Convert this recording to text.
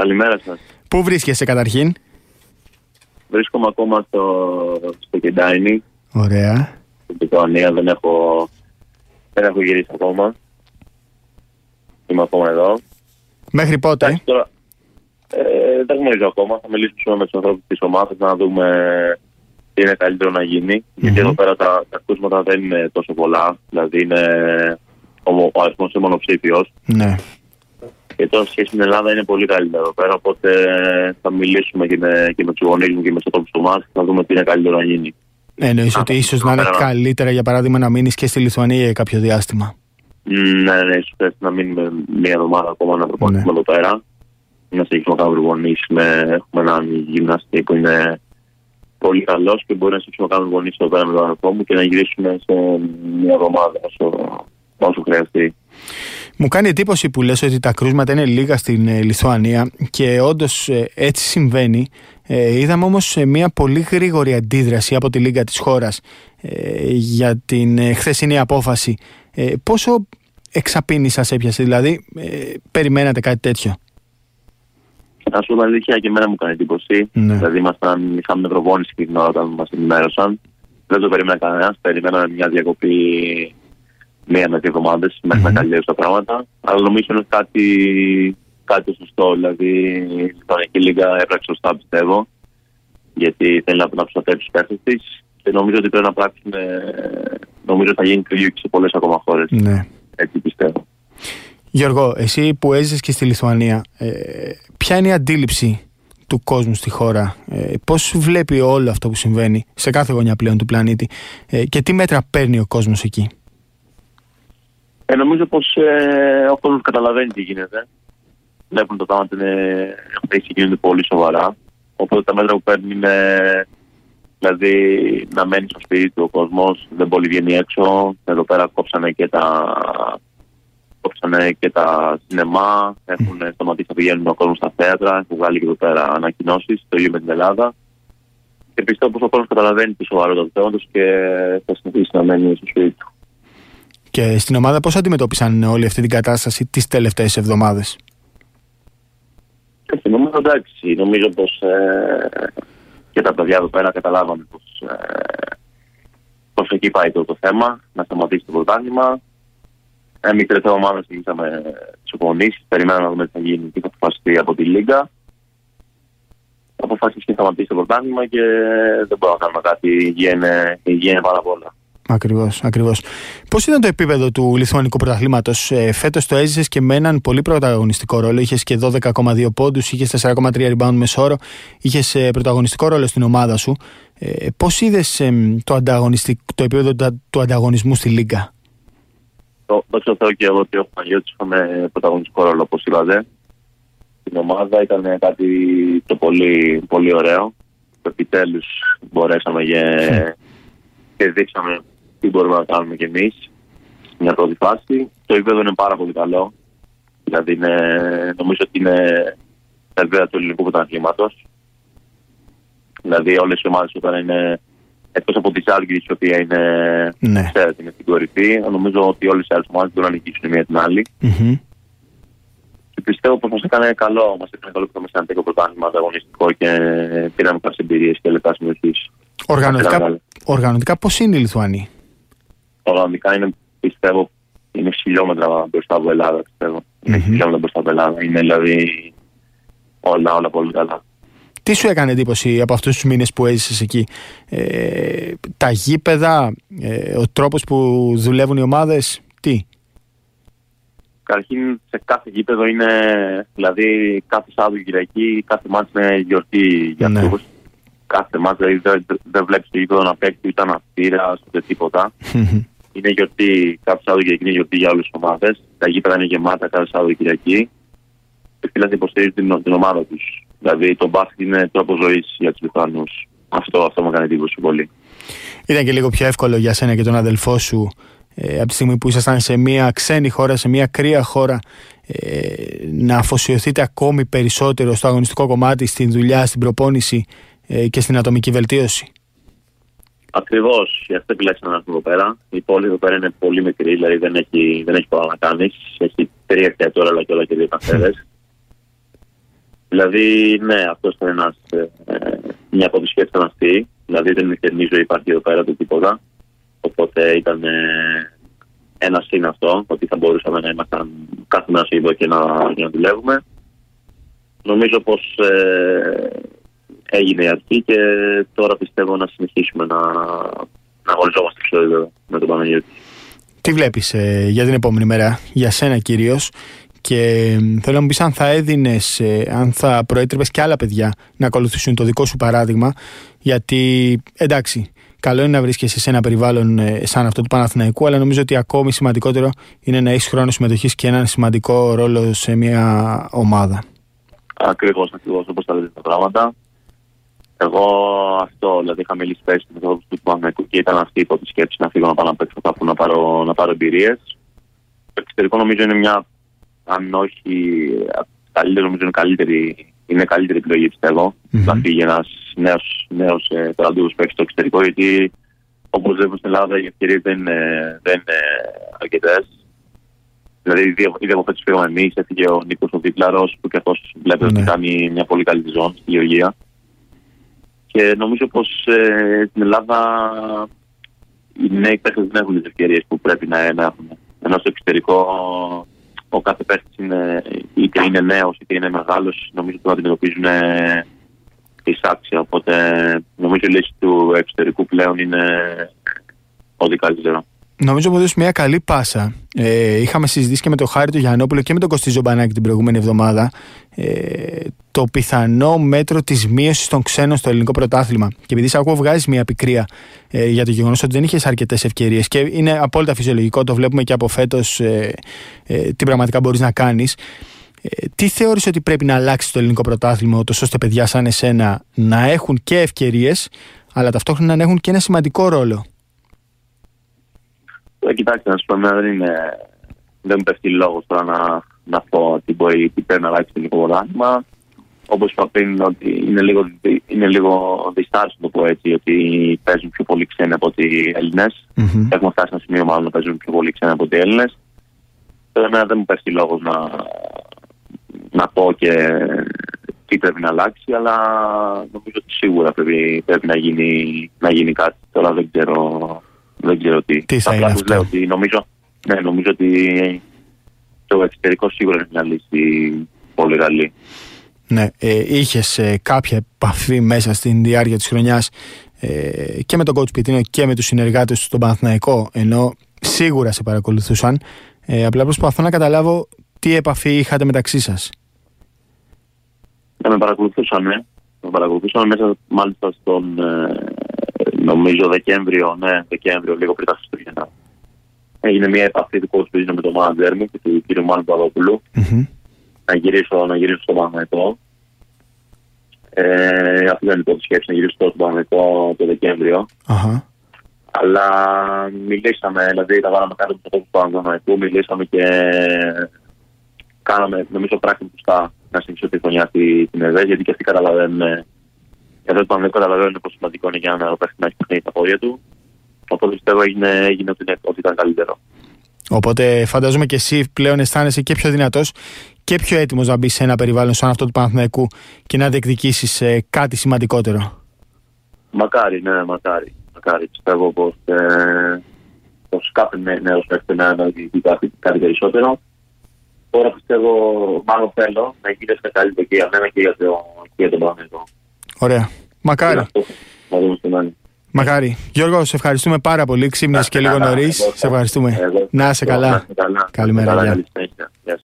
Καλημέρα σας. Πού βρίσκεσαι καταρχήν, Βρίσκομαι ακόμα στο, στο Κεντάινι, Ωραία. στην Λιθουανία. Δεν έχω, δεν έχω γυρίσει ακόμα. Είμαι ακόμα εδώ. Μέχρι πότε, Εντάξει, τώρα, ε, δεν γνωρίζω ακόμα. Θα μιλήσουμε με τους ανθρώπους της ομάδας να δούμε τι είναι καλύτερο να γίνει. Γιατί εδώ πέρα τα, τα ακούσματα δεν είναι τόσο πολλά. Δηλαδή είναι ο, ο αριθμός είναι μονοψήφιος. Ναι. Και τώρα σε σχέση με την Ελλάδα είναι πολύ καλύτερο εδώ πέρα. Οπότε θα μιλήσουμε και με, και με τους γονείς μου και με τους ανθρώπους του ΜΑΣ να δούμε τι είναι καλύτερο να γίνει. Εννοείς ότι ίσως να είναι πέρα. καλύτερα για παράδειγμα να μείνεις και στη Λιθουανία για κάποιο διάστημα; Μ, Ναι, ναι, ίσως πρέπει να μείνουμε μία εβδομάδα ακόμα να προπονηθούμε Ναι. εδώ πέρα. Να συνεχίσουμε να κάνουμε προπονήσει. Έχουμε έναν γυμναστή που είναι πολύ καλός και μπορεί να συνεχίσουμε να κάνουμε προπονήσει εδώ πέρα με τον αδερφό μου και να γυρίσουμε σε μία εβδομάδα όσο, όσο χρειαστεί. Μου κάνει εντύπωση που λες ότι τα κρούσματα είναι λίγα στην ε, Λιθουανία και όντως έτσι συμβαίνει. Ε, είδαμε όμως ε, μια πολύ γρήγορη αντίδραση από τη Λίγκα της χώρας ε, για την ε, χθεσινή απόφαση. Ε, πόσο εξαπίνη σας έπιασε, δηλαδή ε, περιμένατε κάτι τέτοιο; Να σου πω την αλήθεια και εμένα μου κάνει εντύπωση. Ναι. Δηλαδή, ήμασταν, είχαμε προπόνηση και την ώρα όταν μας ενημέρωσαν. Δεν το περίμενα κανένας. Περιμέναμε μια διακοπή μία με δύο εβδομάδες μέχρι να καλλιέργησουν τα πράγματα. Αλλά νομίζω είναι κάτι, κάτι σωστό. Δηλαδή, η Λιθουανική Λίγα έπραξε σωστά, πιστεύω. Γιατί θέλει να, να προστατεύσει του παίχτε της. Και νομίζω ότι πρέπει να πράξουν. Νομίζω θα γίνει το ίδιο και σε πολλές ακόμα χώρες. Ναι. Έτσι πιστεύω. Γιώργο, εσύ που έζησες και στη Λιθουανία, ε, ποια είναι η αντίληψη του κόσμου στη χώρα, ε, πώς βλέπει όλο αυτό που συμβαίνει σε κάθε γωνιά πλέον του πλανήτη; Ε, και τι μέτρα παίρνει ο κόσμος εκεί; Ε, νομίζω πως ε, ο κόσμος καταλαβαίνει τι γίνεται. Βλέπουν το πράγμα ότι είναι- έχουν γίνονται πολύ σοβαρά. Οπότε τα μέτρα που παίρνουν είναι δηλαδή να μένει στο σπίτι του ο κόσμος, δεν πολύ βγαίνει έξω. Εδώ πέρα κόψανε και τα, κόψανε και τα σινεμά, έχουν σταματήσει να πηγαίνουν ο κόσμος στα θέατρα, έχουν βγάλει και εδώ πέρα ανακοινώσεις, το ίδιο με την Ελλάδα. Και πιστεύω πως ο κόσμος καταλαβαίνει τη σοβαρότητα του θέματο και θα συνεχίσει να μένει στο σπίτι του. Και στην ομάδα πώς αντιμετώπισαν όλη αυτή την κατάσταση τις τελευταίες εβδομάδες; Όχι, νομίζω εντάξει. Νομίζω πως ε, και τα παιδιά εδώ πέρα καταλάβανε πως ε, πως εκεί πάει το, το θέμα, να σταματήσει το πρωτάθλημα. Εμεί τελευταία ομάδα συνεχίσαμε τι οπονήσει, περιμέναμε να δούμε τι θα γίνει και θα αποφασιστεί από τη Λίγκα. Αποφάσισε να σταματήσει το πρωτάθλημα και δεν μπορούμε να κάνουμε κάτι. Η υγεία είναι, η υγεία είναι πάρα πολλά. Ακριβώς, ακριβώς. Πώς ήταν το επίπεδο του Λιθουανικού πρωταθλήματος. Ε, φέτος το έζησες και με έναν πολύ πρωταγωνιστικό ρόλο; Είχες και 12,2 πόντους, είχες 4,3 rebound μεσόωρο, είχες ε, πρωταγωνιστικό ρόλο στην ομάδα σου. Ε, πώς είδες ε, το, ανταγωνιστικ- το επίπεδο του- του ανταγωνισμού στη Λίγκα; Το- Δόξα τω Θεώ και εγώ και ο Παναγιώτης είχαμε πρωταγωνιστικό ρόλο, όπως είπατε. Στην ομάδα ήταν κάτι το πολύ, πολύ ωραίο. Επιτέλους μπορέσαμε και, και δείξαμε τι μπορούμε να κάνουμε κι εμείς μια πρώτη φάση. Το επίπεδο είναι πάρα πολύ καλό. Δηλαδή είναι, νομίζω ότι είναι τα επίπεδα του ελληνικού πρωταθλήματος. Δηλαδή όλες οι ομάδες όταν είναι εκτός από τη Σάλγκη, η οποία είναι Ναι. ξέρετε, είναι στην κορυφή. Νομίζω ότι όλες οι άλλες ομάδες μπορούν να νικήσουν η μία την άλλη. Μμμ. Και πιστεύω πως μας έκανε καλό. Μας έκανε καλό που θα μα ένα τέτοιο πρωτάθλημα ανταγωνιστικό και πήραμε κάποιες εμπειρίες και λεπτά συμμετοχή. Οργανωτικά, Μεγάλο. οργανωτικά πώς είναι οι Λιθουανοί; Οργανωτικά είναι, πιστεύω, είναι χιλιόμετρα μπροστά από Ελλάδα. Πιστεύω. Είναι Μμμ. χιλιόμετρα μπροστά από Ελλάδα. Είναι δηλαδή όλα, όλα πολύ καλά. Τι σου έκανε εντύπωση από αυτούς τους μήνες που έζησες εκεί; Ε, τα γήπεδα, ε, ο τρόπος που δουλεύουν οι ομάδες, τι; Καταρχήν σε κάθε γήπεδο είναι, δηλαδή κάθε Σάββατο Κυριακή, κάθε μάτς είναι γιορτή για Ναι. αυτούς. Κάθε μάτς, δηλαδή δεν, δεν βλέπεις το γήπεδο να παίξει ούτε ένα αστήρα, ούτε τίποτα. Είναι γιορτή, κάθε Σάββατο Κυριακή είναι γιορτή για όλες τις ομάδες. Τα γήπεδα είναι γεμάτα κάθε Σάββατο Κυριακή. Και φίλοι υποστηρίζουν την, την ομάδα τους. Δηλαδή το μπάσκετ είναι τρόπος ζωής για τους Λιθουανούς. Αυτό, αυτό μου έκανε εντύπωση πολύ. Ήταν και λίγο πιο εύκολο για σένα και τον αδελφό σου ε, από τη στιγμή που ήσασταν σε μια ξένη χώρα, σε μια κρύα χώρα ε, να αφοσιωθείτε ακόμη περισσότερο στο αγωνιστικό κομμάτι, στην δουλειά, στην προπόνηση ε, και στην ατομική βελτίωση; Ακριβώς, γι' αυτό επιλέξαμε να έρθουμε εδώ πέρα. Η πόλη εδώ πέρα είναι πολύ μικρή, δηλαδή δεν έχει, δεν έχει πολλά να κάνει. Έχει τρία εστιατόρια αλλά και όλα και δύο καφέδες. Δηλαδή, ναι, αυτός ήταν ένας, ε, μια από τις σκέψει ήταν αυτή. Δηλαδή, δεν νυχτερινή ζωή υπάρχει εδώ πέρα το τίποτα. Οπότε ήταν ε, ένα συν αυτό, ότι θα μπορούσαμε να ήμασταν κάθε μέρα εδώ και να, και να δουλεύουμε. Νομίζω πως ε, έγινε η αρχή και τώρα πιστεύω να συνεχίσουμε να, να αγωνιζόμαστε πιο με τον Παναγιώτη. Τι βλέπεις ε, για την επόμενη μέρα, για σένα κυρίως; Και θέλω να μου πεις αν θα έδινες, ε, αν θα προέτρεπες και άλλα παιδιά να ακολουθήσουν το δικό σου παράδειγμα. Γιατί εντάξει, καλό είναι να βρίσκεσαι σε ένα περιβάλλον ε, σαν αυτό του Παναθηναϊκού, αλλά νομίζω ότι ακόμη σημαντικότερο είναι να έχεις χρόνο συμμετοχής και έναν σημαντικό ρόλο σε μια ομάδα. Ακριβώς, ακριβώς όπως τα λέτε τα πράγματα. Εγώ αυτό, δηλαδή είχα μιλήσει πέρσι με τον του Παναθηναϊκού και ήταν αυτή η πρώτη σκέψη να φύγω να πάω να παίξω κάπου να πάρω, να πάρω εμπειρίες. Το εξωτερικό νομίζω είναι μια αν όχι καλύτερη, νομίζω είναι καλύτερη, είναι καλύτερη επιλογή πιστεύω. Mm-hmm. Να φύγει ένας νέος νέος, ε, που παίξει στο εξωτερικό, γιατί όπως βλέπουμε στην Ελλάδα οι ευκαιρίες δεν, δεν είναι αρκετές. Δηλαδή, ήδη από φέτος πήγαμε εμείς, έφυγε ο Νίκος ο Δίπλαρο, που και αυτός βλέπει ότι ναι. κάνει μια πολύ καλή ζώνη στη Γεωργία. Και νομίζω πως ε, στην Ελλάδα οι νέοι παίχτε δεν έχουν τις ευκαιρίες που πρέπει να έχουν. Ενώ στο εξωτερικό ο κάθε παίχτη είναι, είτε είναι νέος είτε είναι μεγάλος, νομίζω ότι το αντιμετωπίζουν εισάξια. Οπότε νομίζω η λύση του εξωτερικού πλέον είναι ό,τι καλύτερο. Νομίζω ότι μια καλή πάσα. Ε, είχαμε συζητήσει και με τον Χάρη του Γιαννόπουλο και με τον Κωστή Ζομπανάκη την προηγούμενη εβδομάδα ε, το πιθανό μέτρο της μείωσης των ξένων στο ελληνικό πρωτάθλημα. Και επειδή σε ακούω, βγάζεις μια πικρία ε, για το γεγονός ότι δεν είχες αρκετές ευκαιρίες και είναι απόλυτα φυσιολογικό, το βλέπουμε και από φέτος ε, ε, τι πραγματικά μπορείς να κάνεις. Ε, τι θεωρείς ότι πρέπει να αλλάξει το ελληνικό πρωτάθλημα, ώστε παιδιά σαν εσένα να έχουν και ευκαιρίες, αλλά ταυτόχρονα να έχουν και ένα σημαντικό ρόλο; Ε, κοιτάξτε, να σου πω, δεν, είναι, δεν μου πέφτει λόγος τώρα να, να πω τι μπορεί τι πρέπει να αλλάξει το ελληνικό πρωτάθλημα. Όπως είπα πριν, ότι είναι λίγο, είναι λίγο διστάρι, το πω έτσι, ότι παίζουν πιο πολύ ξένοι από ότι Έλληνες. Mm-hmm. Έχουμε φτάσει σε ένα σημείο μάλλον να παίζουν πιο πολύ ξένοι από ότι Έλληνες. Εμένα δεν μου πέφτει λόγος να, να πω και τι πρέπει να αλλάξει, αλλά νομίζω ότι σίγουρα πρέπει, πρέπει να, γίνει, να γίνει κάτι. Τώρα δεν ξέρω, δεν ξέρω τι. Τι θα είναι αυτό; Λέω ότι νομίζω, ναι, νομίζω ότι το εξωτερικό σίγουρα είναι μια λύση πολύ καλή. Ναι, ε, είχες ε, κάποια επαφή μέσα στην διάρκεια της χρονιάς ε, και με τον coach Πιτίνο και με τους συνεργάτες του στον Παναθηναϊκό, ενώ σίγουρα σε παρακολουθούσαν. Ε, απλά προσπαθώ να καταλάβω τι επαφή είχατε μεταξύ σας. Ναι, με παρακολουθούσαν, ναι. Με παρακολουθούσαν μέσα μάλιστα στον ε, νομίζω Δεκέμβριο, ναι, Δεκέμβριο, λίγο πριν τα Χριστούγεννα. Έγινε μια επαφή του coach με τον μάνατζερ μου και του κ. Μάνου Παδόπουλου. Mm-hmm να γυρίσω, να γυρίσω στο Παναγενικό. Ε, αυτή ήταν η πρώτη σκέψη, να γυρίσω στο Παναγενικό το Δεκέμβριο. Uh-huh. Αλλά μιλήσαμε, δηλαδή τα βάλαμε κάτω από το Παναγενικού, μιλήσαμε και κάναμε, νομίζω, πράξη μπροστά να συνεχίσω τη χρονιά στην ΕΔΕ, γιατί και αυτοί καταλαβαίνουν, εδώ το Παναγενικό καταλαβαίνουν πόσο σημαντικό είναι για να παίξει να έχει παιχνίδι στα πόδια του. Οπότε πιστεύω έγινε, έγινε ότι, ότι ήταν καλύτερο. Οπότε φαντάζομαι και εσύ πλέον αισθάνεσαι και πιο δυνατός και πιο έτοιμος να μπει σε ένα περιβάλλον σαν αυτό του Παναθηναϊκού και να διεκδικήσεις ε, κάτι σημαντικότερο. Μακάρι, ναι, μακάρι. μακάρι. Πιστεύω πως ε, πως κάθε νέος πρέπει να διεκδικήσει κάτι, κάτι περισσότερο. Τώρα πιστεύω, μάλλον θέλω να γίνεις σε καλύτερο και για μένα και για, το, και για τον Παναθηναϊκό. Ωραία. Μακάρι. Να δούμε στην άλλη. Μακάρι. Γιώργο, σε ευχαριστούμε πάρα πολύ. Ξύπνησε και λίγο νωρίς. Σε ευχαριστούμε. Να είσαι καλά. Καλημέρα.